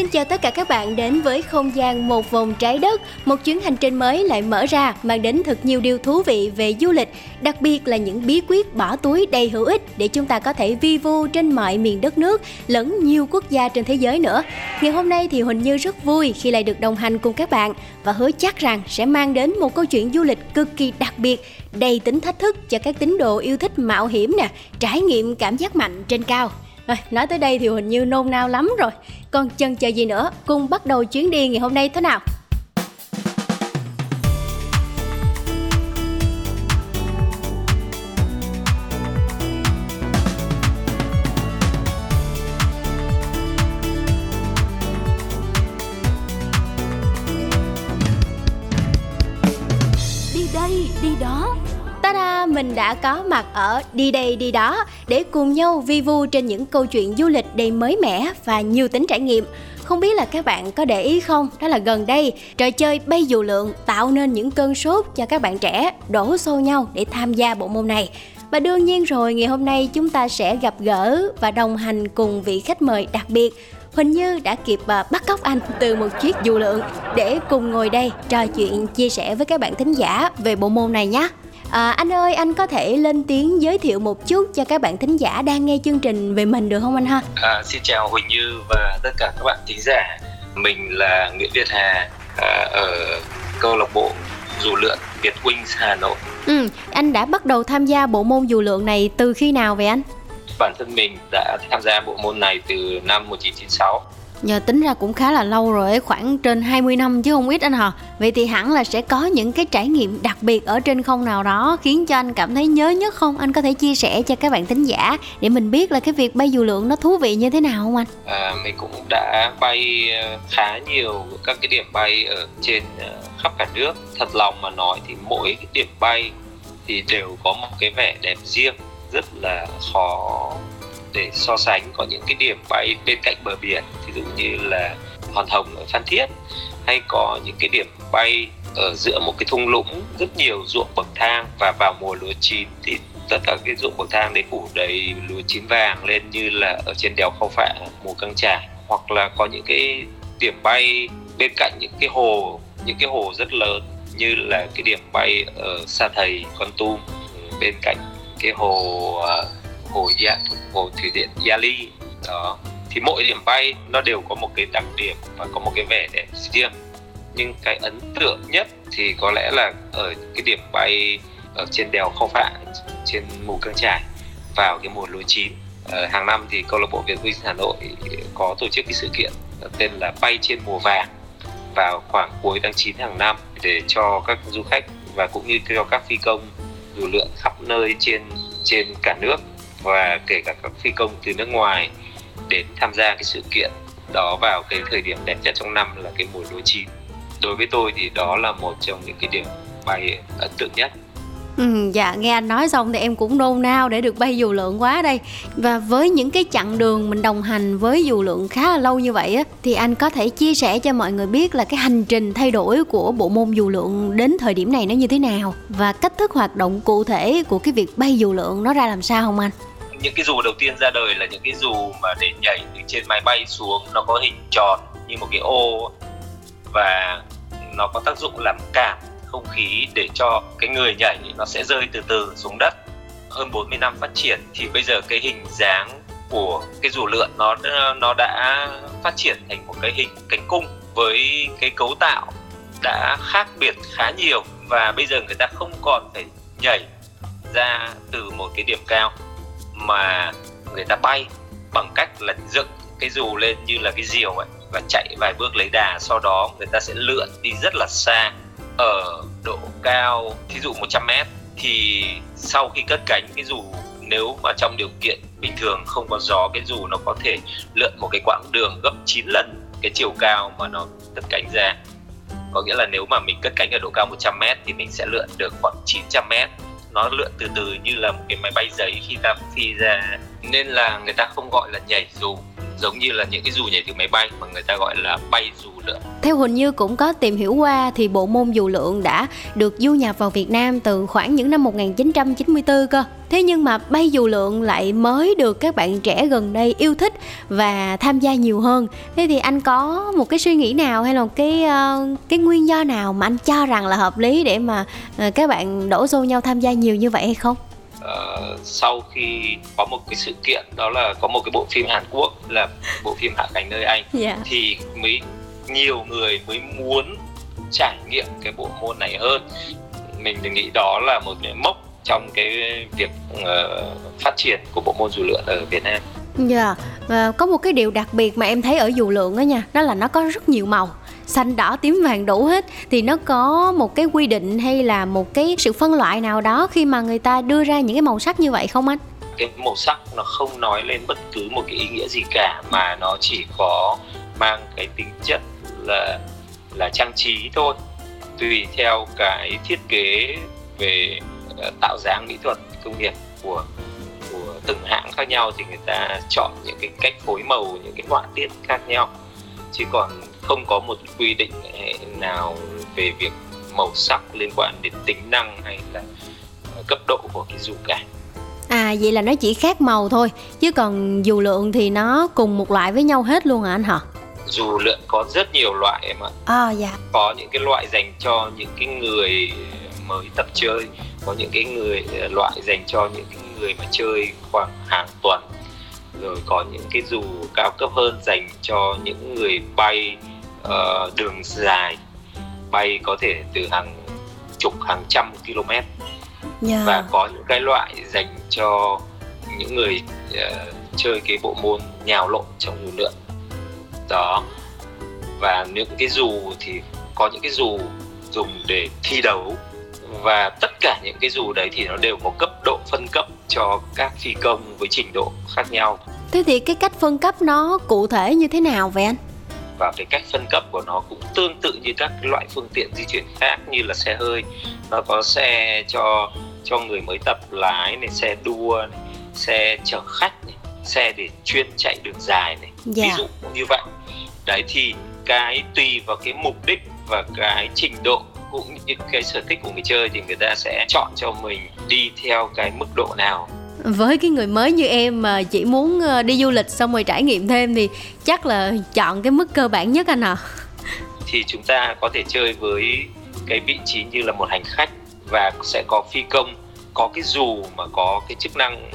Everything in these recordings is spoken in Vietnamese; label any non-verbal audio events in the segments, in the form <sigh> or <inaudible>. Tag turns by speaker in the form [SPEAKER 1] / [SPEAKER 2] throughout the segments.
[SPEAKER 1] Xin chào tất cả các bạn đến với không gian một vòng trái đất. Một chuyến hành trình mới lại mở ra, Mang đến thật nhiều điều thú vị về du lịch, Đặc biệt là những bí quyết bỏ túi đầy hữu ích Để chúng ta có thể vi vu trên mọi miền đất nước, Lẫn nhiều quốc gia trên thế giới nữa. Ngày hôm nay thì Huỳnh Như rất vui khi lại được đồng hành cùng các bạn Và hứa chắc rằng sẽ mang đến một câu chuyện du lịch cực kỳ đặc biệt, Đầy tính thách thức cho các tín đồ yêu thích mạo hiểm nè, Trải nghiệm cảm giác mạnh trên cao rồi, nói tới đây thì hình Như nôn nao lắm rồi. Còn chân chờ gì nữa Cùng bắt đầu chuyến đi ngày hôm nay thế nào? Mình đã có mặt ở Đi đây đi đó để cùng nhau vi vu trên những câu chuyện du lịch đầy mới mẻ và nhiều tính trải nghiệm. Không biết là các bạn có để ý không, đó là gần đây trò chơi bay dù lượn tạo nên những cơn sốt cho các bạn trẻ đổ xô nhau để tham gia bộ môn này. Và đương nhiên rồi, ngày hôm nay chúng ta sẽ gặp gỡ và đồng hành cùng vị khách mời đặc biệt Huỳnh Như đã kịp ờ, bắt cóc anh từ một chiếc dù lượn để cùng ngồi đây trò chuyện chia sẻ với các bạn thính giả về bộ môn này nhé. À, anh ơi, anh có thể lên tiếng giới thiệu một chút cho các bạn thính giả đang nghe chương trình về mình được không anh ha?
[SPEAKER 2] À, xin chào Huỳnh Như và tất cả các bạn thính giả. Mình là Nguyễn Việt Hà à, ở câu lạc bộ dù lượn Việt Wings Hà Nội.
[SPEAKER 1] Ừ, anh đã bắt đầu tham gia bộ môn dù lượn này từ khi nào vậy anh?
[SPEAKER 2] Bản thân mình đã tham gia bộ môn này từ năm 1996.
[SPEAKER 1] Nhờ tính ra cũng khá là lâu rồi ấy, khoảng trên 20 năm chứ không ít anh hả? Vậy thì hẳn là sẽ có những cái trải nghiệm đặc biệt ở trên không nào đó khiến cho anh cảm thấy nhớ nhất không? Anh có thể chia sẻ cho các bạn thính giả để mình biết là cái việc bay dù lượn nó thú vị như thế nào không anh?
[SPEAKER 2] À, mình cũng đã bay ờ, khá nhiều các cái điểm bay ở trên ờ, khắp cả nước. Thật lòng mà nói thì mỗi cái điểm bay thì đều có một cái vẻ đẹp riêng rất là khó để so sánh có những cái điểm bay bên cạnh bờ biển ví dụ như là hòn hồng ở phan thiết, hay có những cái điểm bay ở giữa một cái thung lũng rất nhiều ruộng bậc thang và vào mùa lúa chín thì tất cả cái ruộng bậc thang đấy phủ đầy lúa chín vàng lên như là ở trên đèo khao phạ, mùa căng trải. Hoặc là có những cái điểm bay bên cạnh những cái hồ, những cái hồ rất lớn như là cái điểm bay ở sa thầy, con tum, bên cạnh cái hồ à, hồ dạ hồ thủy điện Yali đó. Thì mỗi điểm bay nó đều có một cái đặc điểm và có một cái vẻ đẹp riêng. Nhưng cái ấn tượng nhất thì có lẽ là ở cái điểm bay ở trên đèo Khao Phạ trên mù căng trải, vào cái mùa lúa chín. Ờ, hàng năm thì câu lạc bộ Việt Wings Hà Nội có tổ chức cái sự kiện tên là bay trên mùa vàng vào khoảng cuối tháng 9 hàng năm để cho các du khách và cũng như cho các phi công dù lượn khắp nơi trên trên cả nước và kể cả các phi công từ nước ngoài đến tham gia cái sự kiện đó vào cái thời điểm đẹp nhất trong năm là cái mùa lúa chín. Đối với tôi thì đó là một trong những cái điểm bay ấn tượng nhất.
[SPEAKER 1] Ừ, dạ nghe anh nói xong thì em cũng nôn nao để được bay dù lượn quá đây. Và với những cái chặng đường mình đồng hành với dù lượn khá là lâu như vậy á thì anh có thể chia sẻ cho mọi người biết là cái hành trình thay đổi của bộ môn dù lượn đến thời điểm này nó như thế nào và cách thức hoạt động cụ thể của cái việc bay dù lượn nó ra làm sao không anh?
[SPEAKER 2] Những cái dù đầu tiên ra đời là những cái dù mà để nhảy từ trên máy bay xuống, nó có hình tròn như một cái ô. Và nó có tác dụng làm cản không khí để cho cái người nhảy nó sẽ rơi từ từ xuống đất. Hơn 40 năm phát triển thì bây giờ cái hình dáng của cái dù lượn nó nó đã phát triển thành một cái hình cánh cung với cái cấu tạo đã khác biệt khá nhiều. Và bây giờ người ta không còn phải nhảy ra từ một cái điểm cao mà người ta bay bằng cách là dựng cái dù lên như là cái diều ấy và chạy vài bước lấy đà. Sau đó người ta sẽ lượn đi rất là xa, ở độ cao, thí dụ 100 mét. Thì sau khi cất cánh, cái dù nếu mà trong điều kiện bình thường không có gió, cái dù nó có thể lượn một cái quãng đường gấp 9 lần cái chiều cao mà nó cất cánh ra. Có nghĩa là nếu mà mình cất cánh ở độ cao 100 mét thì mình sẽ lượn được khoảng 900 mét nó lượn từ từ như là một cái máy bay giấy khi ta phi ra nên là người ta không gọi là nhảy dù, giống như là những cái dù nhảy từ máy bay mà người ta gọi là bay dù lượn
[SPEAKER 1] Theo Huỳnh Như cũng có tìm hiểu qua thì bộ môn dù lượn đã được du nhập vào Việt Nam từ khoảng những năm 1994 cơ. Thế nhưng mà bay dù lượn lại mới được các bạn trẻ gần đây yêu thích và tham gia nhiều hơn. Thế thì anh có một cái suy nghĩ nào hay là một cái ờ, cái nguyên do nào mà anh cho rằng là hợp lý để mà ờ, các bạn đổ xô nhau tham gia nhiều như vậy hay không?
[SPEAKER 2] Ờ, sau khi có một cái sự kiện đó là có một cái bộ phim Hàn Quốc là bộ phim Hạ cánh nơi Anh
[SPEAKER 1] Dạ.
[SPEAKER 2] thì mới nhiều người mới muốn trải nghiệm cái bộ môn này hơn. Mình nghĩ đó là một cái mốc trong cái việc ờ, phát triển của bộ môn dù lượn ở Việt Nam.
[SPEAKER 1] Dạ, và có một cái điều đặc biệt mà em thấy ở dù lượn đó nha, đó là nó có rất nhiều màu xanh đỏ tím vàng đủ hết thì nó có một cái quy định hay là một cái sự phân loại nào đó khi mà người ta đưa ra những cái màu sắc như vậy không anh?
[SPEAKER 2] cái màu sắc nó không nói lên bất cứ một cái ý nghĩa gì cả, mà nó chỉ có mang cái tính chất là là trang trí thôi, tùy theo cái thiết kế về ờ, tạo dáng mỹ thuật, công nghiệp của của từng hãng khác nhau thì người ta chọn những cái cách phối màu, những cái họa tiết khác nhau chứ còn không có một quy định nào về việc màu sắc liên quan đến tính năng hay là ờ, cấp độ của cái dù cả
[SPEAKER 1] À vậy là nó chỉ khác màu thôi chứ còn dù lượn thì nó cùng một loại với nhau hết luôn hả anh hả?
[SPEAKER 2] dù lượn có rất nhiều loại em ạ
[SPEAKER 1] À dạ.
[SPEAKER 2] có những cái loại dành cho những cái người mới tập chơi có những cái người loại dành cho những cái người mà chơi khoảng hàng tuần rồi có những cái dù cao cấp hơn dành cho những người bay ờ, đường dài bay có thể từ hàng chục hàng trăm km.
[SPEAKER 1] Dạ.
[SPEAKER 2] và có những cái loại dành cho những người ờ, chơi cái bộ môn nhào lộn trong dù lượn đó. Và những cái dù thì có những cái dù dùng để thi đấu. Và tất cả những cái dù đấy thì nó đều có cấp độ phân cấp cho các phi công với trình độ khác nhau.
[SPEAKER 1] Thế thì cái cách phân cấp nó cụ thể như thế nào vậy anh?
[SPEAKER 2] Và cái cách phân cấp của nó cũng tương tự như các loại phương tiện di chuyển khác như là xe hơi. Nó có xe cho cho người mới tập lái này xe đua này, xe chở khách này, xe để chuyên chạy đường dài này.
[SPEAKER 1] Dạ.
[SPEAKER 2] ví dụ cũng như vậy. Đấy thì cái tùy vào cái mục đích và cái trình độ cũng như cái sở thích của người chơi thì người ta sẽ chọn cho mình đi theo cái mức độ nào
[SPEAKER 1] với cái người mới như em mà chỉ muốn ờ, đi du lịch xong rồi trải nghiệm thêm thì chắc là chọn cái mức cơ bản nhất anh ạ.
[SPEAKER 2] thì chúng ta có thể chơi với cái vị trí như là một hành khách và sẽ có phi công, có cái dù mà có cái chức năng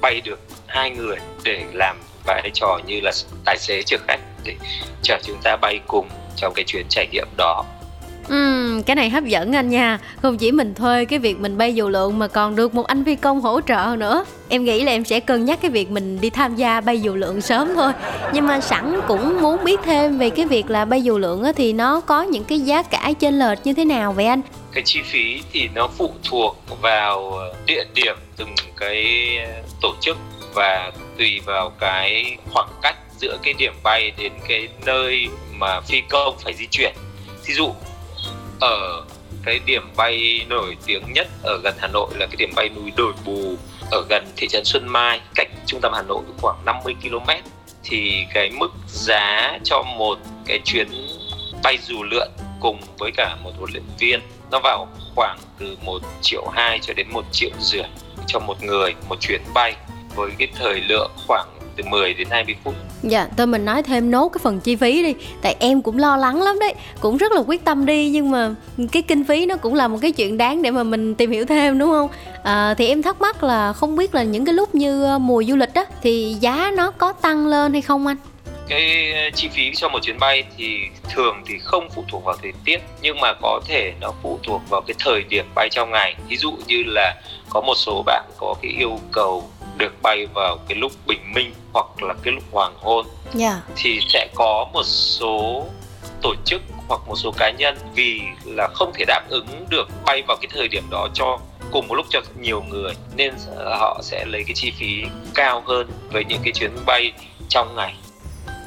[SPEAKER 2] bay được hai người để làm vai trò như là tài xế chở khách để chở chúng ta bay cùng trong cái chuyến trải nghiệm đó
[SPEAKER 1] Uhm, cái này hấp dẫn anh nha. Không chỉ mình thuê cái việc mình bay dù lượn Mà còn được một anh phi công hỗ trợ nữa. Em nghĩ là em sẽ cân nhắc cái việc mình đi tham gia bay dù lượn sớm thôi. Nhưng mà sẵn cũng muốn biết thêm về cái việc là bay dù lượn á, Thì nó có những cái giá cả trên lệch như thế nào vậy anh?
[SPEAKER 2] cái chi phí thì nó phụ thuộc vào ờ, địa điểm từng cái tổ chức và tùy vào cái khoảng cách giữa cái điểm bay đến cái nơi mà phi công phải di chuyển. Ví dụ ở cái điểm bay nổi tiếng nhất ở gần Hà Nội là cái điểm bay núi Đồi Bù ở gần thị trấn Xuân Mai, cách trung tâm Hà Nội khoảng 50 km thì cái mức giá cho một cái chuyến bay dù lượn cùng với cả một huấn luyện viên, nó vào khoảng từ 1 triệu 2 cho đến 1 triệu rưỡi cho một người, một chuyến bay. Với cái thời lượng khoảng từ 10 đến 20 phút
[SPEAKER 1] Dạ, tôi mình nói thêm nốt cái phần chi phí đi Tại em cũng lo lắng lắm đấy Cũng rất là quyết tâm đi Nhưng mà cái kinh phí nó cũng là một cái chuyện đáng để mà mình tìm hiểu thêm đúng không? À, thì em thắc mắc là không biết là những cái lúc như ờ, mùa du lịch á Thì giá nó có tăng lên hay không anh?
[SPEAKER 2] cái chi phí cho một chuyến bay thì thường thì không phụ thuộc vào thời tiết nhưng mà có thể nó phụ thuộc vào cái thời điểm bay trong ngày ví dụ như là có một số bạn có cái yêu cầu được bay vào cái lúc bình minh hoặc là cái lúc hoàng hôn
[SPEAKER 1] Dạ.
[SPEAKER 2] thì sẽ có một số tổ chức hoặc một số cá nhân vì là không thể đáp ứng được bay vào cái thời điểm đó cho cùng một lúc cho nhiều người nên họ sẽ lấy cái chi phí cao hơn với những cái chuyến bay trong ngày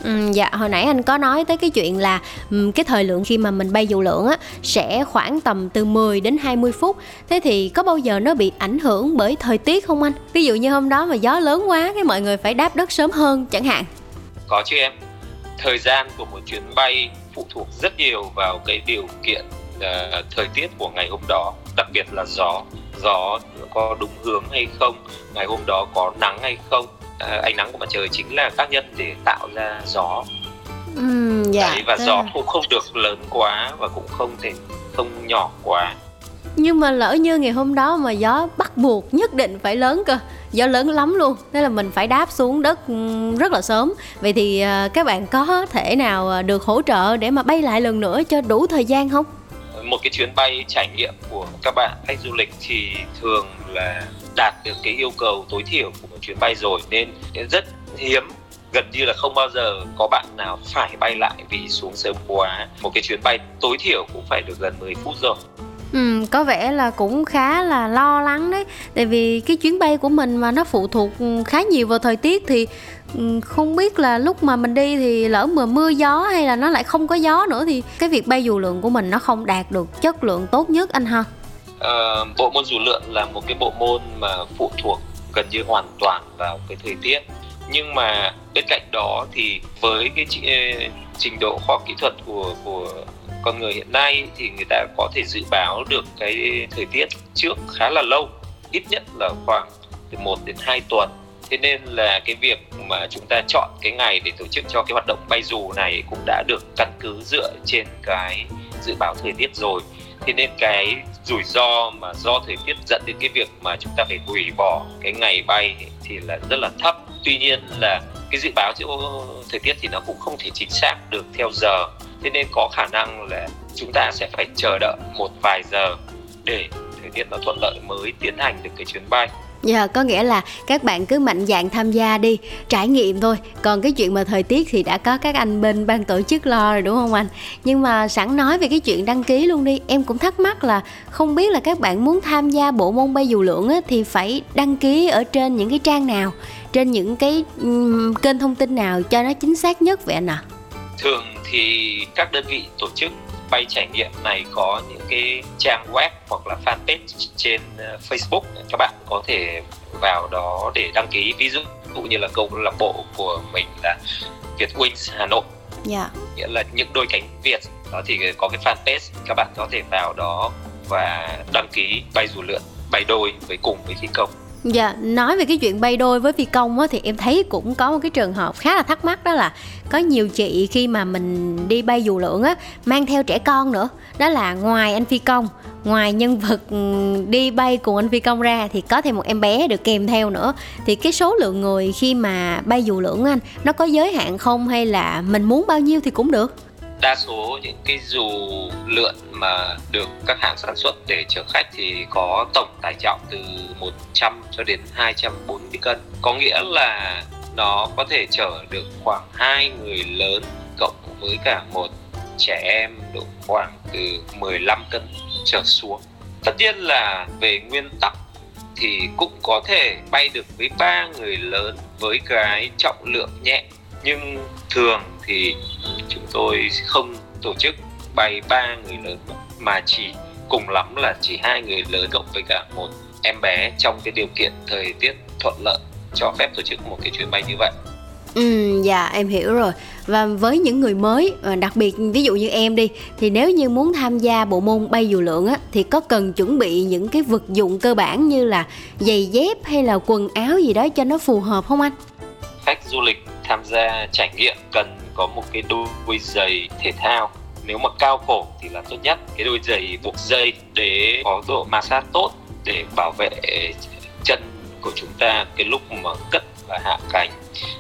[SPEAKER 1] Ừ, dạ hồi nãy anh có nói tới cái chuyện là ừ, cái thời lượng khi mà mình bay dù lượn á sẽ khoảng tầm từ 10 đến 20 phút. Thế thì có bao giờ nó bị ảnh hưởng bởi thời tiết không anh? Ví dụ như hôm đó mà gió lớn quá cái mọi người phải đáp đất sớm hơn chẳng hạn.
[SPEAKER 2] Có chứ em. Thời gian của một chuyến bay phụ thuộc rất nhiều vào cái điều kiện uh, thời tiết của ngày hôm đó, đặc biệt là gió. Gió có đúng hướng hay không, ngày hôm đó có nắng hay không À, ánh nắng của mặt trời chính là tác nhân để tạo ra gió.
[SPEAKER 1] Ừ, dạ,
[SPEAKER 2] Đấy, và gió cũng không được lớn quá và cũng không thể không nhỏ quá.
[SPEAKER 1] Nhưng mà lỡ như ngày hôm đó mà gió bắt buộc nhất định phải lớn cơ gió lớn lắm luôn thế là mình phải đáp xuống đất ừ, rất là sớm. Vậy thì à, các bạn có thể nào à, được hỗ trợ để mà bay lại lần nữa cho đủ thời gian không?
[SPEAKER 2] Một cái chuyến bay trải nghiệm của các bạn khách du lịch thì thường là đạt được cái yêu cầu tối thiểu của một chuyến bay rồi nên rất hiếm gần như là không bao giờ có bạn nào phải bay lại vì xuống sớm quá. Một cái chuyến bay tối thiểu cũng phải được gần 10 phút rồi.
[SPEAKER 1] Ừ, có vẻ là cũng khá là lo lắng đấy. Tại vì cái chuyến bay của mình mà nó phụ thuộc ừ, khá nhiều vào thời tiết Thì ừ, không biết là lúc mà mình đi thì lỡ mà mưa gió hay là nó lại không có gió nữa Thì cái việc bay dù lượng của mình nó không đạt được chất lượng tốt nhất anh ha
[SPEAKER 2] uh, bộ môn dù lượn là một cái bộ môn mà phụ thuộc gần như hoàn toàn vào cái thời tiết. Nhưng mà bên cạnh đó thì với cái ờ, trình độ khoa học kỹ thuật của của con người hiện nay thì người ta có thể dự báo được cái thời tiết trước khá là lâu ít nhất là khoảng từ 1 đến 2 tuần. Thế nên là cái việc mà chúng ta chọn cái ngày để tổ chức cho cái hoạt động bay dù này cũng đã được căn cứ dựa trên cái dự báo thời tiết rồi thế nên cái rủi ro mà do thời tiết dẫn đến cái việc mà chúng ta phải hủy bỏ cái ngày bay thì là rất là thấp. Tuy nhiên là cái dự báo thời tiết thì nó cũng không thể chính xác được theo giờ. Thế nên có khả năng là chúng ta sẽ phải chờ đợi một vài giờ để thời tiết nó thuận lợi mới tiến hành được cái chuyến bay.
[SPEAKER 1] Dạ, có nghĩa là các bạn cứ mạnh dạn tham gia đi, trải nghiệm thôi. Còn cái chuyện mà thời tiết thì đã có các anh bên ban tổ chức lo rồi đúng không anh? Nhưng mà sẵn nói về cái chuyện đăng ký luôn đi, em cũng thắc mắc là không biết là các bạn muốn tham gia bộ môn bay dù lượn á, thì phải đăng ký ở trên những cái trang nào, trên những cái um, kênh thông tin nào cho nó chính xác nhất vậy anh ạ? À?
[SPEAKER 2] Thường thì các đơn vị tổ chức bay trải nghiệm này có những cái trang web hoặc là fanpage trên ờ, Facebook các bạn có thể vào đó để đăng ký ví dụ như là câu lạc bộ của mình là Việt Wings Hà Nội yeah. Dạ. nghĩa là những đôi cánh Việt đó thì có cái fanpage các bạn có thể vào đó và đăng ký bay dù lượn bay đôi với cùng với phi công
[SPEAKER 1] Dạ, nói về cái chuyện bay đôi với phi công á, thì em thấy cũng có một cái trường hợp khá là thắc mắc đó là có nhiều chị khi mà mình đi bay dù lượn á mang theo trẻ con nữa. Đó là ngoài anh phi công ngoài nhân vật ừ, đi bay cùng anh phi công ra thì có thêm một em bé được kèm theo nữa. Thì cái số lượng người khi mà bay dù lượn anh nó có giới hạn không hay là mình muốn bao nhiêu thì cũng được?
[SPEAKER 2] Đa số những cái dù lượn mà được các hãng sản xuất để chở khách thì có tổng tải trọng từ 100 cho đến 240 cân. Có nghĩa là nó có thể chở được khoảng hai người lớn cộng với cả một trẻ em độ khoảng từ 15 cân trở xuống. Tất nhiên là về nguyên tắc thì cũng có thể bay được với ba người lớn với cái trọng lượng nhẹ, nhưng thường thì chúng tôi không tổ chức bay ba người lớn mà chỉ cùng lắm là chỉ hai người lớn cộng với cả một em bé trong cái điều kiện thời tiết thuận lợi cho phép tổ chức một cái chuyến bay như vậy
[SPEAKER 1] Ừ, dạ em hiểu rồi Và với những người mới, đặc biệt ví dụ như em đi Thì nếu như muốn tham gia bộ môn bay dù lượn á Thì có cần chuẩn bị những cái vật dụng cơ bản như là giày dép hay là quần áo gì đó cho nó phù hợp không anh?
[SPEAKER 2] Khách du lịch tham gia trải nghiệm cần có một cái đôi giày thể thao. Nếu mà cao cổ thì là tốt nhất. Cái đôi giày buộc dây để có độ ma sát tốt, để bảo vệ chân của chúng ta cái lúc mà cất và hạ cánh.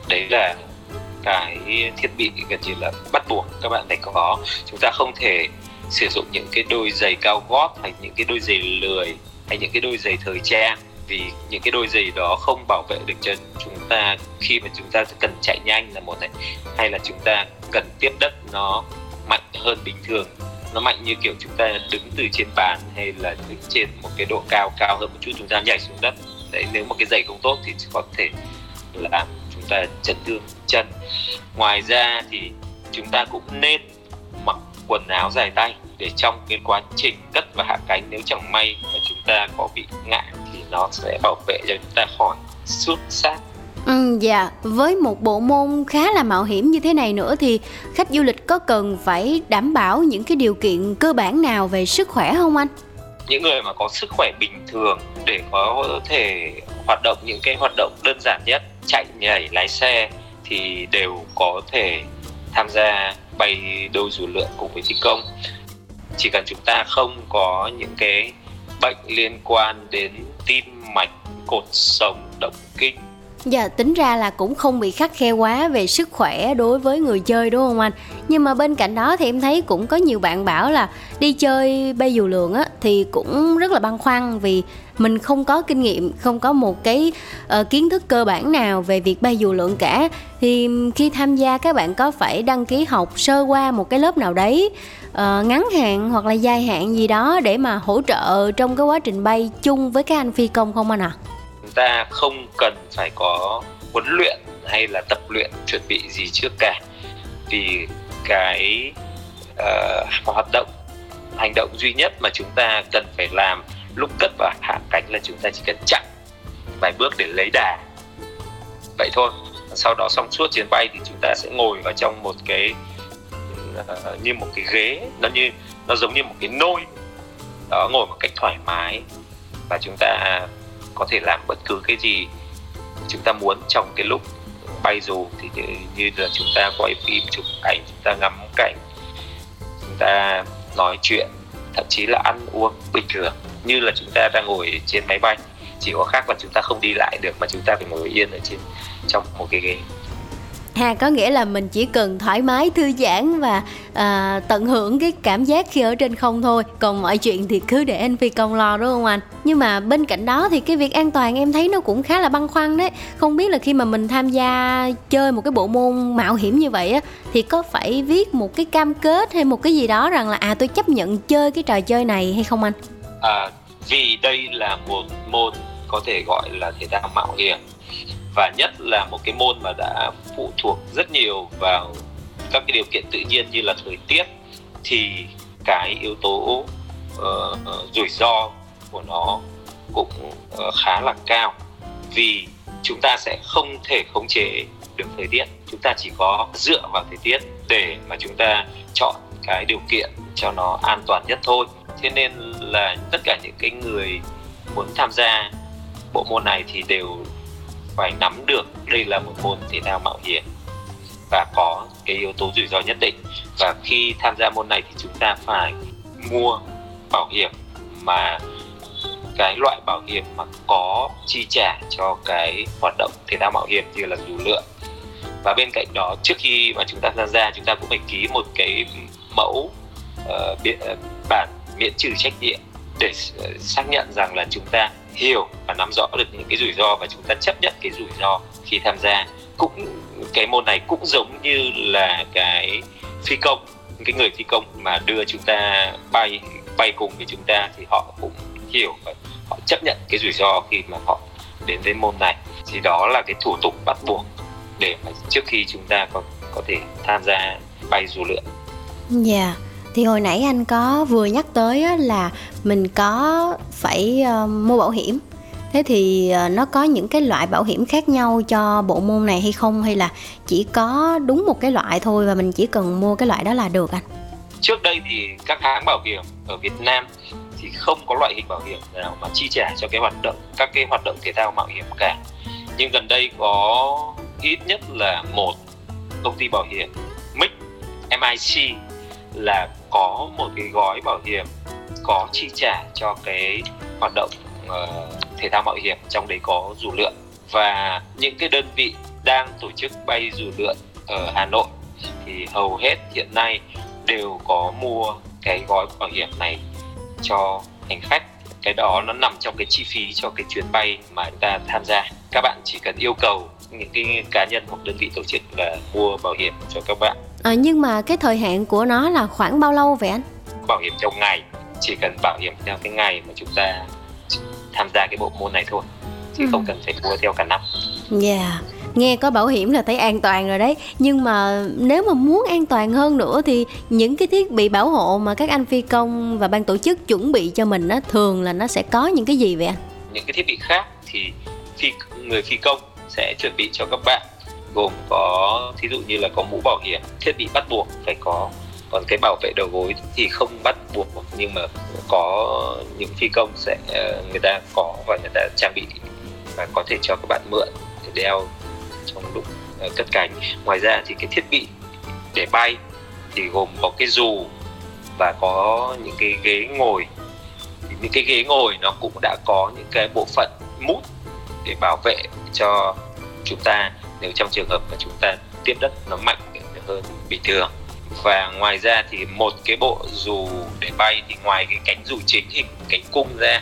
[SPEAKER 2] Đấy là cái thiết bị gần như là bắt buộc các bạn phải có. Chúng ta không thể sử dụng những cái đôi giày cao gót hay những cái đôi giày lười hay những cái đôi giày thời trang vì những cái đôi giày đó không bảo vệ được chân chúng ta khi mà chúng ta cần chạy nhanh là một này, hay là chúng ta cần tiếp đất nó mạnh hơn bình thường, nó mạnh như kiểu chúng ta đứng từ trên bàn hay là đứng trên một cái độ cao cao hơn một chút chúng ta nhảy xuống đất. Đấy, nếu mà cái giày không tốt thì có thể làm chúng ta chấn thương chân. Ngoài ra thì chúng ta cũng nên mặc quần áo dài tay để trong cái quá trình cất và hạ cánh, nếu chẳng may mà chúng ta có bị ngã nó sẽ bảo vệ cho chúng ta khỏi xước sát
[SPEAKER 1] Ừ, dạ, với một bộ môn khá là mạo hiểm như thế này nữa thì khách du lịch có cần phải đảm bảo những cái điều kiện cơ bản nào về sức khỏe không anh?
[SPEAKER 2] những người mà có sức khỏe bình thường để có thể hoạt động những cái hoạt động đơn giản nhất chạy nhảy lái xe thì đều có thể tham gia bay đôi dù lượn cùng với phi công. Chỉ cần chúng ta không có những cái bệnh liên quan đến tim mạch cột sống động kinh
[SPEAKER 1] Dạ tính ra là cũng không bị khắc khe quá về sức khỏe đối với người chơi đúng không anh? Nhưng mà bên cạnh đó thì em thấy cũng có nhiều bạn bảo là đi chơi bay dù lượn á thì cũng rất là băn khoăn vì mình không có kinh nghiệm, không có một cái uh, kiến thức cơ bản nào về việc bay dù lượn cả. Thì khi tham gia các bạn có phải đăng ký học sơ qua một cái lớp nào đấy uh, ngắn hạn hoặc là dài hạn gì đó để mà hỗ trợ trong cái quá trình bay chung với các anh phi công không anh ạ? À?
[SPEAKER 2] ta không cần phải có huấn luyện hay là tập luyện chuẩn bị gì trước cả vì cái uh, hoạt động hành động duy nhất mà chúng ta cần phải làm lúc cất và hạ cánh là chúng ta chỉ cần chặn vài bước để lấy đà vậy thôi sau đó xong suốt chuyến bay thì chúng ta sẽ ngồi vào trong một cái uh, như một cái ghế nó như nó giống như một cái nôi. Đó ngồi một cách thoải mái. Và chúng ta có thể làm bất cứ cái gì chúng ta muốn trong cái lúc bay dù. Thì như là chúng ta quay phim chụp ảnh chúng ta ngắm cảnh chúng ta nói chuyện thậm chí là ăn uống bình thường. Như là chúng ta đang ngồi trên máy bay chỉ có khác là chúng ta không đi lại được mà chúng ta phải ngồi yên ở trên trong một cái ghế
[SPEAKER 1] ha có nghĩa là mình chỉ cần thoải mái thư giãn và à, tận hưởng cái cảm giác khi ở trên không thôi. Còn mọi chuyện thì cứ để anh phi công lo đúng không anh? Nhưng mà bên cạnh đó thì cái việc an toàn em thấy nó cũng khá là băn khoăn đấy. Không biết là khi mà mình tham gia chơi một cái bộ môn mạo hiểm như vậy á thì có phải viết một cái cam kết hay một cái gì đó rằng là à tôi chấp nhận chơi cái trò chơi này hay không anh?
[SPEAKER 2] À, vì đây là một môn có thể gọi là thể thao mạo hiểm và nhất là một cái môn mà đã phụ thuộc rất nhiều vào các cái điều kiện tự nhiên như là thời tiết thì cái yếu tố uh, rủi ro của nó cũng uh, khá là cao. Vì chúng ta sẽ không thể khống chế được thời tiết chúng ta chỉ có dựa vào thời tiết để mà chúng ta chọn cái điều kiện cho nó an toàn nhất thôi. Thế nên là tất cả những cái người muốn tham gia bộ môn này thì đều phải nắm được đây là một môn thể thao mạo hiểm và có cái yếu tố rủi ro nhất định. Và khi tham gia môn này thì chúng ta phải mua bảo hiểm mà cái loại bảo hiểm mà có chi trả cho cái hoạt động thể thao mạo hiểm như là dù lượn. Và bên cạnh đó trước khi mà chúng ta tham gia chúng ta cũng phải ký một cái mẫu uh, biện, uh, bản miễn trừ trách nhiệm để xác nhận rằng là chúng ta hiểu và nắm rõ được những cái rủi ro và chúng ta chấp nhận cái rủi ro khi tham gia cũng, cái môn này cũng giống như là cái phi công, cái người phi công mà đưa chúng ta bay bay cùng với chúng ta thì họ cũng hiểu và họ chấp nhận cái rủi ro khi mà họ đến với môn này thì đó là cái thủ tục bắt buộc để mà trước khi chúng ta có có thể tham gia bay dù lượn.
[SPEAKER 1] Dạ. Yeah thì hồi nãy anh có vừa nhắc tới là mình có phải ờ, mua bảo hiểm. Thế thì ờ, nó có những cái loại bảo hiểm khác nhau cho bộ môn này hay không? Hay là chỉ có đúng một cái loại thôi và mình chỉ cần mua cái loại đó là được anh?
[SPEAKER 2] Trước đây thì các hãng bảo hiểm ở Việt Nam thì không có loại hình bảo hiểm nào mà chi trả cho cái hoạt động, các cái hoạt động thể thao mạo hiểm cả. Nhưng gần đây có ít nhất là một công ty bảo hiểm MIC MIC là có một cái gói bảo hiểm có chi trả cho cái hoạt động uh, thể thao mạo hiểm trong đấy có dù lượn. Và những cái đơn vị đang tổ chức bay dù lượn ở Hà Nội thì hầu hết hiện nay đều có mua cái gói bảo hiểm này cho hành khách. Cái đó nó nằm trong cái chi phí cho cái chuyến bay mà chúng ta tham gia. Các bạn chỉ cần yêu cầu những cái cá nhân hoặc đơn vị tổ chức là mua bảo hiểm cho các bạn
[SPEAKER 1] à, nhưng mà cái thời hạn của nó là khoảng bao lâu vậy anh
[SPEAKER 2] bảo hiểm theo ngày chỉ cần bảo hiểm theo cái ngày mà chúng ta tham gia cái bộ môn này thôi chứ
[SPEAKER 1] Ừ.
[SPEAKER 2] không cần phải mua theo cả năm
[SPEAKER 1] Dạ Nghe có bảo hiểm là thấy an toàn rồi đấy Nhưng mà nếu mà muốn an toàn hơn nữa Thì những cái thiết bị bảo hộ mà các anh phi công và ban tổ chức chuẩn bị cho mình á Thường là nó sẽ có những cái gì vậy anh?
[SPEAKER 2] những cái thiết bị khác thì phi người phi công sẽ chuẩn bị cho các bạn gồm có, thí dụ như là có mũ bảo hiểm, thiết bị bắt buộc phải có. Còn cái bảo vệ đầu gối thì không bắt buộc, nhưng mà có những phi công sẽ ờ, người ta có và người ta trang bị và có thể cho các bạn mượn để đeo trong lúc ờ, cất cánh. Ngoài ra thì cái thiết bị để bay thì gồm có cái dù và có những cái ghế ngồi. Thì những cái ghế ngồi nó cũng đã có những cái bộ phận mút để bảo vệ cho chúng ta nếu trong trường hợp mà chúng ta tiếp đất nó mạnh hơn bình thường. Và ngoài ra thì một cái bộ dù để bay thì ngoài cái cánh dù chính hình, cánh cung ra,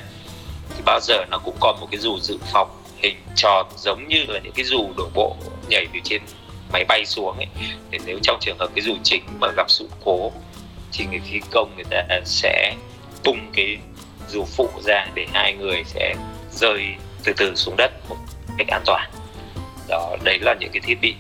[SPEAKER 2] thì bao giờ nó cũng còn một cái dù dự phòng hình tròn giống như là những cái dù đổ bộ nhảy từ trên máy bay xuống ấy. Để nếu trong trường hợp cái dù chính mà gặp sự cố, thì người phi công người ta sẽ tung cái dù phụ ra để hai người sẽ rơi từ từ xuống đất một cách an toàn đó đấy là những cái thiết bị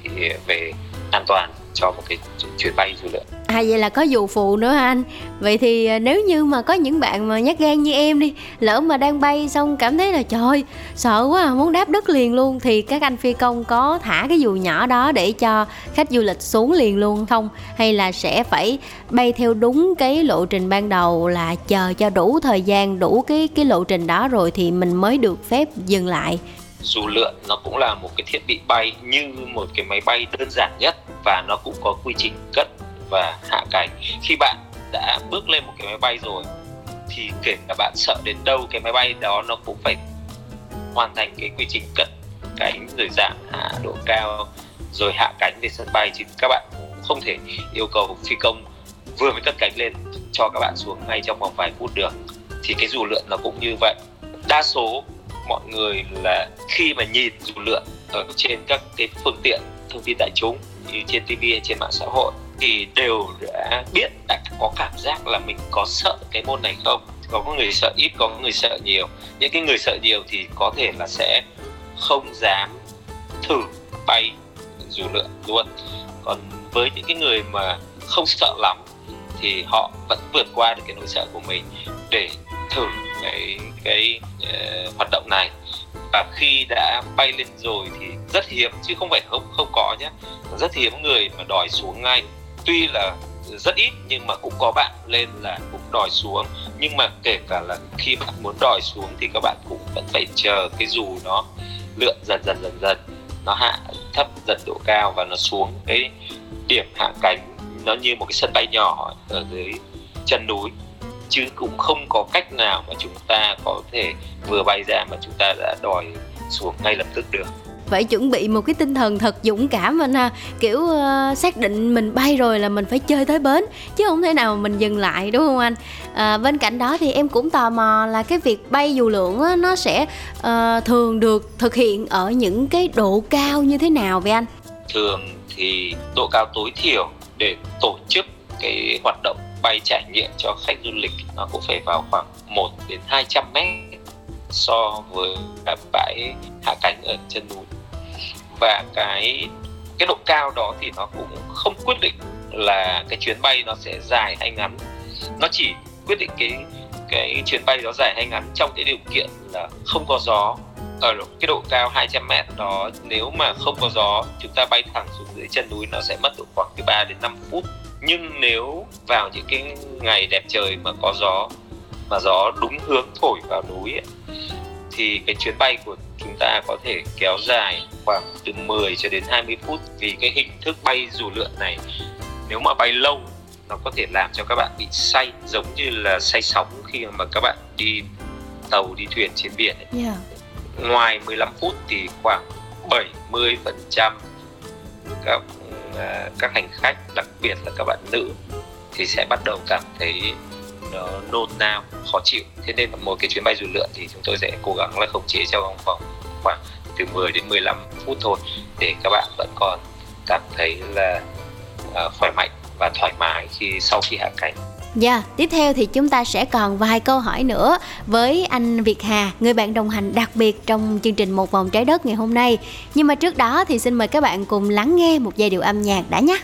[SPEAKER 2] về an toàn cho một cái chuyến bay du lượn
[SPEAKER 1] À vậy là có dù phụ nữa anh? Vậy thì à, nếu như mà có những bạn mà nhát gan như em đi Lỡ mà đang bay xong cảm thấy là trời Sợ quá à, muốn đáp đất liền luôn Thì các anh phi công có thả cái dù nhỏ đó Để cho khách du lịch xuống liền luôn không? Hay là sẽ phải bay theo đúng cái lộ trình ban đầu Là chờ cho đủ thời gian Đủ cái cái lộ trình đó rồi Thì mình mới được phép dừng lại?
[SPEAKER 2] Dù lượn, nó cũng là một cái thiết bị bay như một cái máy bay đơn giản nhất và nó cũng có quy trình cất và hạ cánh. Khi bạn đã bước lên một cái máy bay rồi, thì kể cả bạn sợ đến đâu, cái máy bay đó nó cũng phải hoàn thành cái quy trình cất cánh rồi giảm hạ độ cao, rồi hạ cánh về sân bay. Chứ các bạn không thể yêu cầu phi công vừa mới cất cánh lên cho các bạn xuống ngay trong vòng vài phút được. Thì cái dù lượn nó cũng như vậy. Đa số mọi người là khi mà nhìn dù lượn ở trên các cái phương tiện thông tin đại chúng như trên TV hay trên mạng xã hội thì đều đã biết, đã có cảm giác là mình có sợ cái môn này không? Có người sợ ít, có người sợ nhiều. Những cái người sợ nhiều thì có thể là sẽ không dám thử bay dù lượn luôn. Còn với những cái người mà không sợ lắm thì họ vẫn vượt qua được cái nỗi sợ của mình để thử cái cái uh, hoạt động này. Và khi đã bay lên rồi thì rất hiếm chứ không phải không không có nhé. Rất hiếm người mà đòi xuống ngay. Tuy là rất ít nhưng mà cũng có bạn lên là cũng đòi xuống. Nhưng mà kể cả là khi bạn muốn đòi xuống thì các bạn cũng vẫn phải chờ cái dù nó lượn dần dần dần dần. Nó hạ thấp dần độ cao và nó xuống cái điểm hạ cánh. Nó như một cái sân bay nhỏ ở dưới chân núi chứ cũng không có cách nào mà chúng ta có thể vừa bay ra mà chúng ta đã đòi xuống ngay lập tức được.
[SPEAKER 1] Phải chuẩn bị một cái tinh thần thật dũng cảm anh ha. Kiểu uh, xác định mình bay rồi là mình phải chơi tới bến chứ không thể nào mình dừng lại đúng không anh? À, bên cạnh đó thì em cũng tò mò là cái việc bay dù lượn á, nó sẽ uh, thường được thực hiện ở những cái độ cao như thế nào vậy anh?
[SPEAKER 2] Thường thì độ cao tối thiểu để tổ chức cái hoạt động bay trải nghiệm cho khách du lịch, nó cũng phải vào khoảng 1 đến 200 mét so với cả bãi hạ cánh ở chân núi. Và cái cái độ cao đó thì nó cũng không quyết định là cái chuyến bay nó sẽ dài hay ngắn. Nó chỉ quyết định cái cái chuyến bay đó dài hay ngắn trong cái điều kiện là không có gió. Ở cái độ cao 200 mét đó, nếu mà không có gió, chúng ta bay thẳng xuống dưới chân núi, nó sẽ mất độ khoảng từ 3 đến 5 phút nhưng nếu vào những cái ngày đẹp trời mà có gió mà gió đúng hướng thổi vào núi ấy, thì cái chuyến bay của chúng ta có thể kéo dài khoảng từ 10 cho đến 20 phút vì cái hình thức bay dù lượn này nếu mà bay lâu nó có thể làm cho các bạn bị say giống như là say sóng khi mà các bạn đi tàu đi thuyền trên biển ấy.
[SPEAKER 1] yeah.
[SPEAKER 2] ngoài 15 phút thì khoảng 70 phần trăm các Ờ, các hành khách đặc biệt là các bạn nữ thì sẽ bắt đầu cảm thấy nó nôn nao khó chịu. Thế nên là một cái chuyến bay dù lượn thì chúng tôi sẽ cố gắng là khống chế trong vòng khoảng từ 10 đến 15 phút thôi để các bạn vẫn còn cảm thấy là uh, khỏe mạnh và thoải mái khi sau khi hạ cánh.
[SPEAKER 3] Dạ, tiếp theo thì chúng ta sẽ còn vài câu hỏi nữa với anh Việt Hà, người bạn đồng hành đặc biệt trong chương trình Một vòng trái đất ngày hôm nay. Nhưng mà trước đó thì xin mời các bạn cùng lắng nghe một giai điệu âm nhạc đã nhé.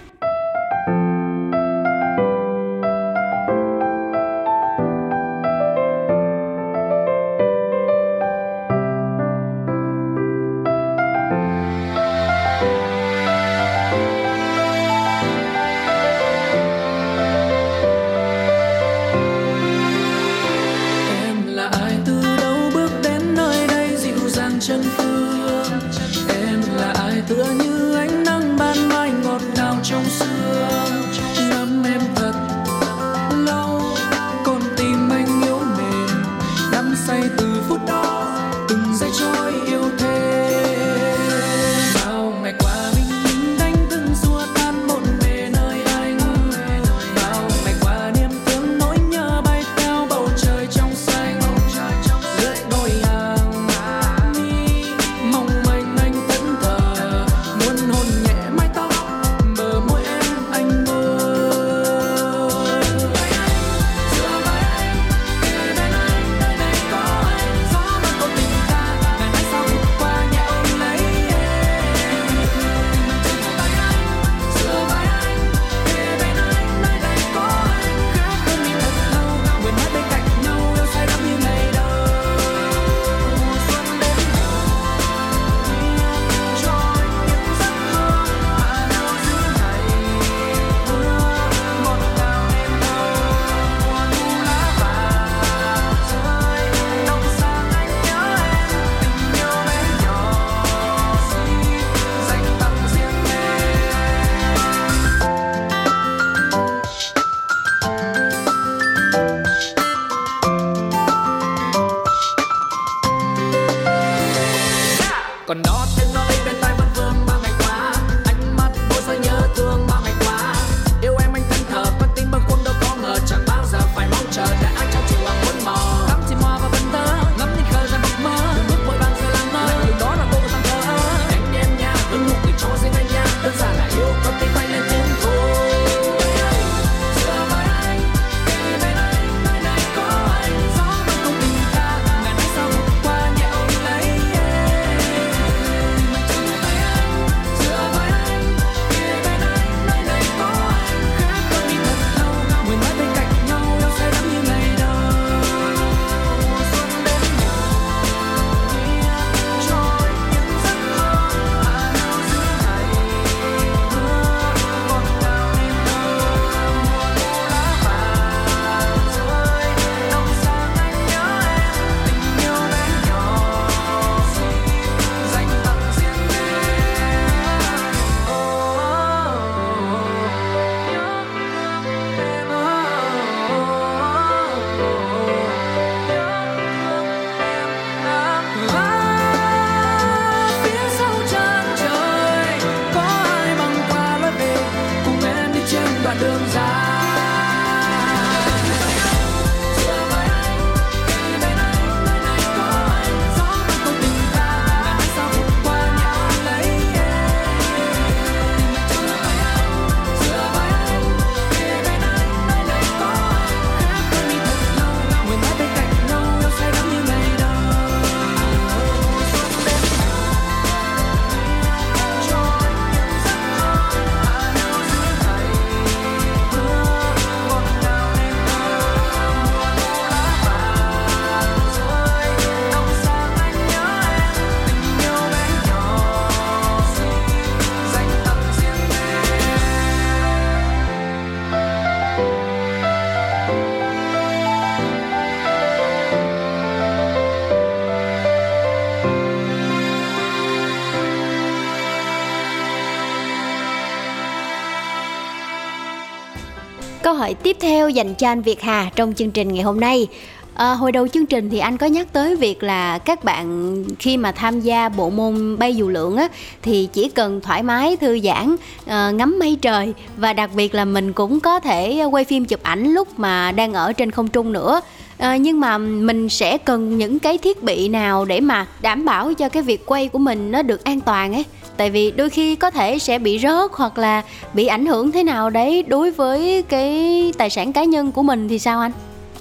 [SPEAKER 3] Câu hỏi tiếp theo dành cho anh Việt Hà trong chương trình ngày hôm nay. À, hồi đầu chương trình thì anh có nhắc tới việc là các bạn khi mà tham gia bộ môn bay dù lượn á thì chỉ cần thoải mái thư giãn à, ngắm mây trời và đặc biệt là mình cũng có thể quay phim chụp ảnh lúc mà đang ở trên không trung nữa à, nhưng mà mình sẽ cần những cái thiết bị nào để mà đảm bảo cho cái việc quay của mình nó được an toàn ấy
[SPEAKER 1] tại vì đôi khi có thể sẽ bị rớt hoặc là bị ảnh hưởng thế nào đấy đối với cái tài sản cá nhân của mình thì sao anh?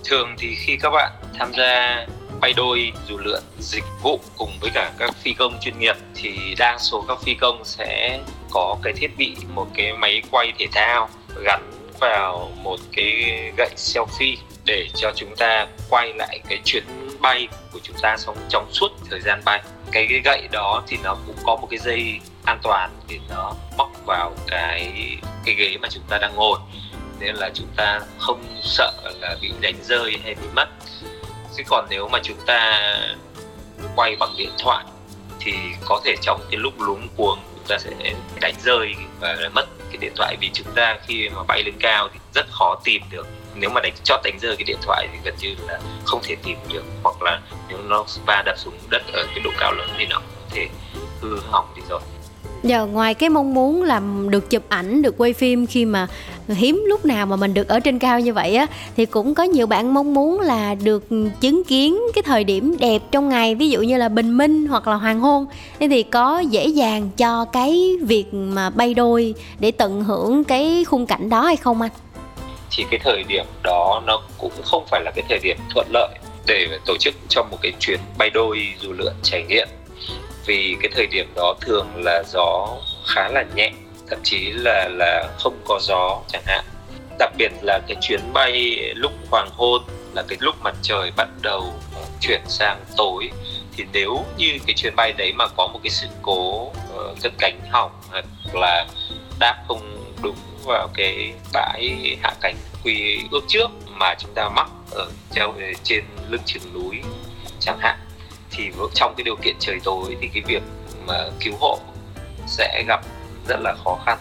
[SPEAKER 2] Thường thì khi các bạn tham gia bay đôi dù lượn dịch vụ cùng với cả các phi công chuyên nghiệp thì đa số các phi công sẽ có cái thiết bị một cái máy quay thể thao gắn vào một cái gậy selfie để cho chúng ta quay lại cái chuyến bay của chúng ta trong trong suốt thời gian bay. Cái, cái gậy đó thì nó cũng có một cái dây an toàn thì nó móc vào cái cái ghế mà chúng ta đang ngồi. Nên là chúng ta không sợ là bị đánh rơi hay bị mất. Chứ còn nếu mà chúng ta quay bằng điện thoại thì có thể trong cái lúc luống cuồng chúng ta sẽ đánh rơi và mất cái điện thoại. Vì chúng ta khi mà bay lên cao thì rất khó tìm được. Nếu mà đánh, chót đánh rơi cái điện thoại thì gần như là không thể tìm được. Hoặc là nếu nó va đập xuống đất ở cái độ cao lớn thì nó có thể hư hỏng đi rồi.
[SPEAKER 1] Giờ ngoài cái mong muốn làm được chụp ảnh, được quay phim khi mà hiếm lúc nào mà mình được ở trên cao như vậy á thì cũng có nhiều bạn mong muốn là được chứng kiến cái thời điểm đẹp trong ngày, ví dụ như là bình minh hoặc là hoàng hôn. Thế thì có dễ dàng cho cái việc mà bay đôi để tận hưởng cái khung cảnh đó hay không anh?
[SPEAKER 2] thì cái thời điểm đó nó cũng không phải là cái thời điểm thuận lợi để tổ chức cho một cái chuyến bay đôi dù lượn trải nghiệm vì cái thời điểm đó thường là gió khá là nhẹ thậm chí là là không có gió chẳng hạn. Đặc biệt là cái chuyến bay lúc hoàng hôn là cái lúc mặt trời bắt đầu chuyển sang tối. Thì nếu như cái chuyến bay đấy mà có một cái sự cố uh, cất cánh hỏng hoặc là đáp không đúng vào cái bãi hạ cánh quy ước trước mà chúng ta mắc ở treo trên lưng chừng núi chẳng hạn thì trong cái điều kiện trời tối thì cái việc mà cứu hộ sẽ gặp rất là khó khăn.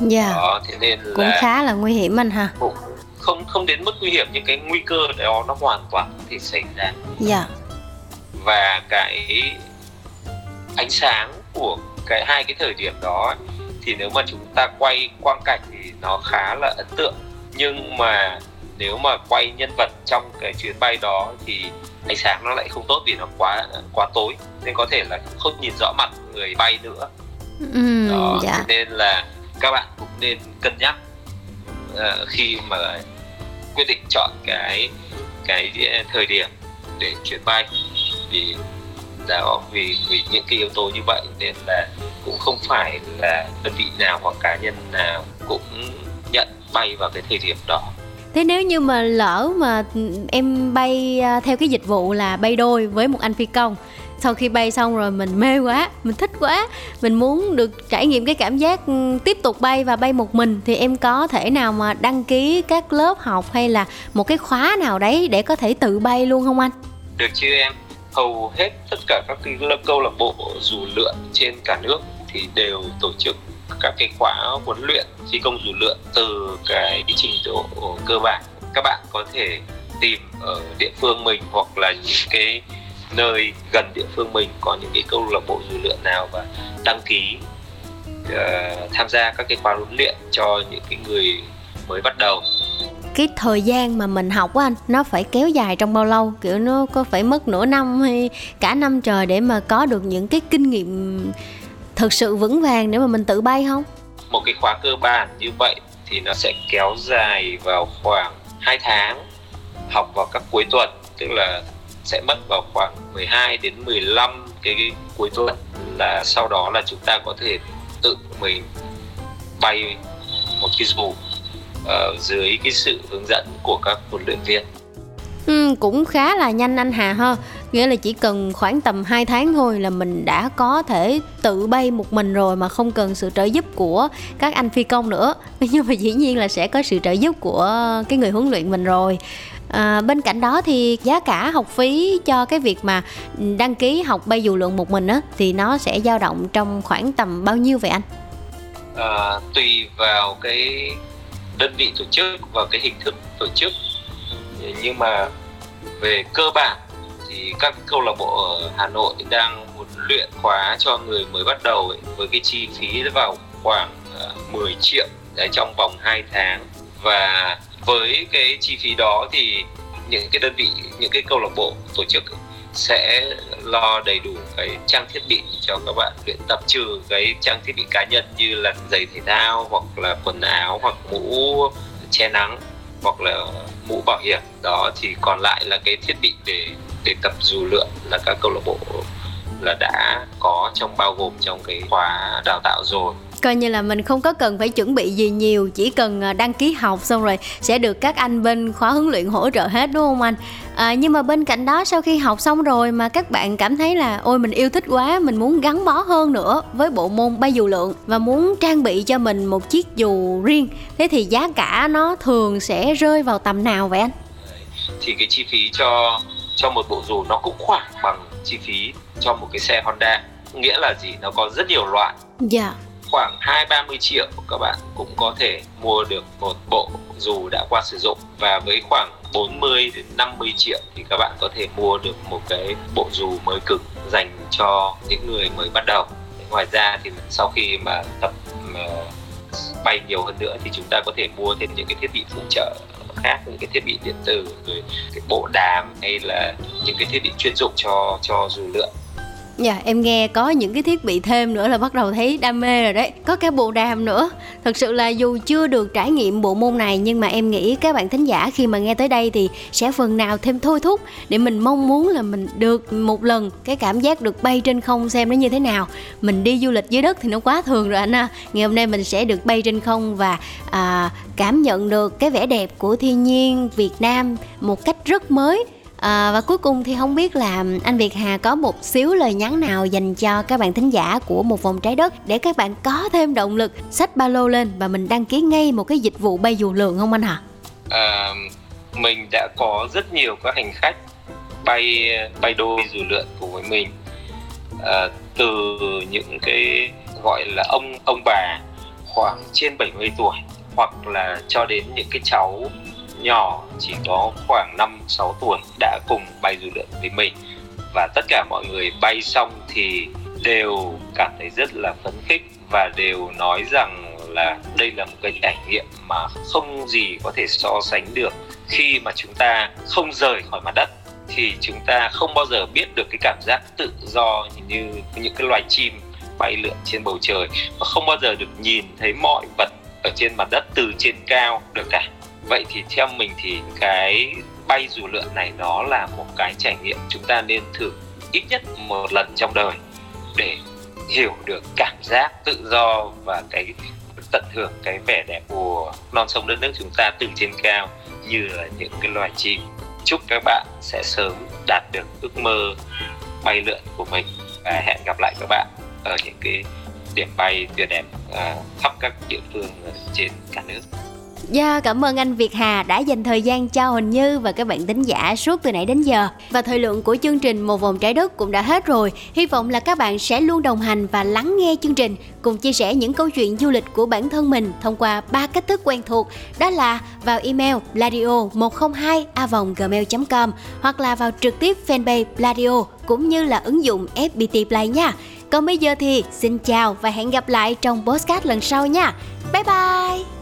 [SPEAKER 1] Dạ. Yeah. Đó, thế nên là cũng khá là nguy hiểm anh ha.
[SPEAKER 2] Cũng không không đến mức nguy hiểm nhưng cái nguy cơ đó nó hoàn toàn có thể xảy ra.
[SPEAKER 1] Dạ. Yeah.
[SPEAKER 2] Và cái ánh sáng của cái hai cái thời điểm đó thì nếu mà chúng ta quay quang cảnh thì nó khá là ấn tượng nhưng mà nếu mà quay nhân vật trong cái chuyến bay đó thì ánh sáng nó lại không tốt vì nó quá quá tối nên có thể là không nhìn rõ mặt người bay nữa.
[SPEAKER 1] Ừ, đó dạ.
[SPEAKER 2] nên là các bạn cũng nên cân nhắc uh, khi mà quyết định chọn cái cái thời điểm để chuyến bay. Vì đó vì vì những cái yếu tố như vậy nên là cũng không phải là đơn vị nào hoặc cá nhân nào cũng nhận bay vào cái thời điểm đó
[SPEAKER 1] Thế nếu như mà lỡ mà em bay à, theo cái dịch vụ là bay đôi với một anh phi công, sau khi bay xong rồi mình mê quá, mình thích quá, mình muốn được trải nghiệm cái cảm giác ừ, tiếp tục bay và bay một mình, thì em có thể nào mà đăng ký các lớp học hay là một cái khóa nào đấy để có thể tự bay luôn không anh?
[SPEAKER 2] Được chứ em. Hầu hết tất cả các cái câu lạc bộ dù lượn trên cả nước thì đều tổ chức các cái khóa huấn luyện phi công dù lượn từ cái trình độ cơ bản. Các bạn có thể tìm ở địa phương mình hoặc là những cái nơi gần địa phương mình có những cái câu lạc bộ dù lượn nào và đăng ký uh, tham gia các cái khóa huấn luyện cho những cái người mới bắt đầu.
[SPEAKER 1] Cái thời gian mà mình học á anh nó phải kéo dài trong bao lâu? Kiểu nó có phải mất nửa năm hay cả năm trời để mà có được những cái kinh nghiệm thực sự vững vàng để mà mình tự bay không?
[SPEAKER 2] Một cái khóa cơ bản như vậy thì nó sẽ kéo dài vào khoảng 2 tháng học vào các cuối tuần tức là sẽ mất vào khoảng 12 đến 15 cái, cái cuối tuần là sau đó là chúng ta có thể tự mình bay một cái dù ở dưới cái sự hướng dẫn của các huấn luyện viên.
[SPEAKER 1] Ừ, cũng khá là nhanh anh Hà ha Nghĩa là chỉ cần khoảng tầm 2 tháng thôi là mình đã có thể tự bay một mình rồi mà không cần sự trợ giúp của các anh phi công nữa. <laughs> Nhưng mà dĩ nhiên là sẽ có sự trợ giúp của cái người huấn luyện mình rồi. À, bên cạnh đó thì giá cả học phí cho cái việc mà đăng ký học bay dù lượn một mình á thì nó sẽ dao động trong khoảng tầm bao nhiêu vậy anh?
[SPEAKER 2] À, tùy vào cái đơn vị tổ chức và cái hình thức tổ chức. Nhưng mà về cơ bản thì các câu lạc bộ ở Hà Nội đang huấn luyện khóa cho người mới bắt đầu ấy, với cái chi phí vào khoảng ờ, 10 triệu đấy trong vòng 2 tháng. Và với cái chi phí đó thì những cái đơn vị những cái câu lạc bộ tổ chức sẽ lo đầy đủ cái trang thiết bị cho các bạn luyện tập trừ cái trang thiết bị cá nhân như là giày thể thao hoặc là quần áo hoặc mũ che nắng hoặc là mũ bảo hiểm. Đó, thì còn lại là cái thiết bị để để tập dù lượn là các câu lạc bộ là đã có trong, bao gồm trong cái khóa đào tạo rồi.
[SPEAKER 1] Coi như là mình không có cần phải chuẩn bị gì nhiều, chỉ cần à, đăng ký học xong rồi sẽ được các anh bên khóa huấn luyện hỗ trợ hết, đúng không anh? À, nhưng mà bên cạnh đó sau khi học xong rồi mà các bạn cảm thấy là ôi mình yêu thích quá mình muốn gắn bó hơn nữa với bộ môn bay dù lượn và muốn trang bị cho mình một chiếc dù riêng. Thế thì giá cả nó thường sẽ rơi vào tầm nào vậy anh?
[SPEAKER 2] Thì cái chi phí cho cho một bộ dù nó cũng khoảng bằng chi phí cho một cái xe Honda. Nghĩa là gì? Nó có rất nhiều loại.
[SPEAKER 1] Dạ. Yeah
[SPEAKER 2] khoảng 2 30 triệu các bạn cũng có thể mua được một bộ dù đã qua sử dụng và với khoảng 40 đến 50 triệu thì các bạn có thể mua được một cái bộ dù mới cứng dành cho những người mới bắt đầu. Ngoài ra thì sau khi mà tập ờ, bay nhiều hơn nữa thì chúng ta có thể mua thêm những cái thiết bị phụ trợ khác, những cái thiết bị điện tử, rồi cái bộ đàm hay là những cái thiết bị chuyên dụng cho cho dù lượn
[SPEAKER 1] Dạ em nghe có những cái thiết bị thêm nữa là bắt đầu thấy đam mê rồi đấy. Có cả bộ đàm nữa. Thật sự là dù chưa được trải nghiệm bộ môn này Nhưng mà em nghĩ các bạn thính giả khi mà nghe tới đây Thì sẽ phần nào thêm thôi thúc Để mình mong muốn là mình được một lần Cái cảm giác được bay trên không xem nó như thế nào. Mình đi du lịch dưới đất thì nó quá thường rồi anh à Ngày hôm nay mình sẽ được bay trên không Và à, cảm nhận được cái vẻ đẹp của thiên nhiên Việt Nam Một cách rất mới. À, và cuối cùng thì không biết là anh Việt Hà có một xíu lời nhắn nào dành cho các bạn thính giả của một vòng trái đất để các bạn có thêm động lực xách ba lô lên và mình đăng ký ngay một cái dịch vụ bay dù lượn không anh hả?
[SPEAKER 2] À, mình đã có rất nhiều các hành khách bay bay đôi dù lượn cùng với mình à, từ những cái gọi là ông ông bà khoảng trên 70 tuổi hoặc là cho đến những cái cháu nhỏ, chỉ có khoảng 5 6 tuổi, đã cùng bay dù lượn với mình. Và tất cả mọi người bay xong thì đều cảm thấy rất là phấn khích và đều nói rằng là đây là một cái trải nghiệm mà không gì có thể so sánh được. Khi mà chúng ta không rời khỏi mặt đất thì chúng ta không bao giờ biết được cái cảm giác tự do như những cái loài chim bay lượn trên bầu trời. Và không bao giờ được nhìn thấy mọi vật ở trên mặt đất từ trên cao được cả vậy thì theo mình thì cái bay dù lượn này nó là một cái trải nghiệm chúng ta nên thử ít nhất một lần trong đời để hiểu được cảm giác tự do và cái tận hưởng cái vẻ đẹp của non sông đất nước chúng ta từ trên cao như là những cái loài chim. Chúc các bạn sẽ sớm đạt được ước mơ bay lượn của mình và hẹn gặp lại các bạn ở những cái điểm bay tuyệt đẹp à, khắp các địa phương trên cả nước.
[SPEAKER 1] Dạ, cảm ơn anh Việt Hà đã dành thời gian cho Huỳnh Như và các bạn thính giả suốt từ nãy đến giờ. Và thời lượng của chương trình Một vòng trái đất cũng đã hết rồi. Hy vọng là các bạn sẽ luôn đồng hành và lắng nghe chương trình, cùng chia sẻ những câu chuyện du lịch của bản thân mình thông qua ba cách thức quen thuộc, đó là vào email bladio 102 gmail com hoặc là vào trực tiếp fanpage Bladio cũng như là ứng dụng FPT Play nha. Còn bây giờ thì xin chào và hẹn gặp lại trong podcast lần sau nha. Bye bye!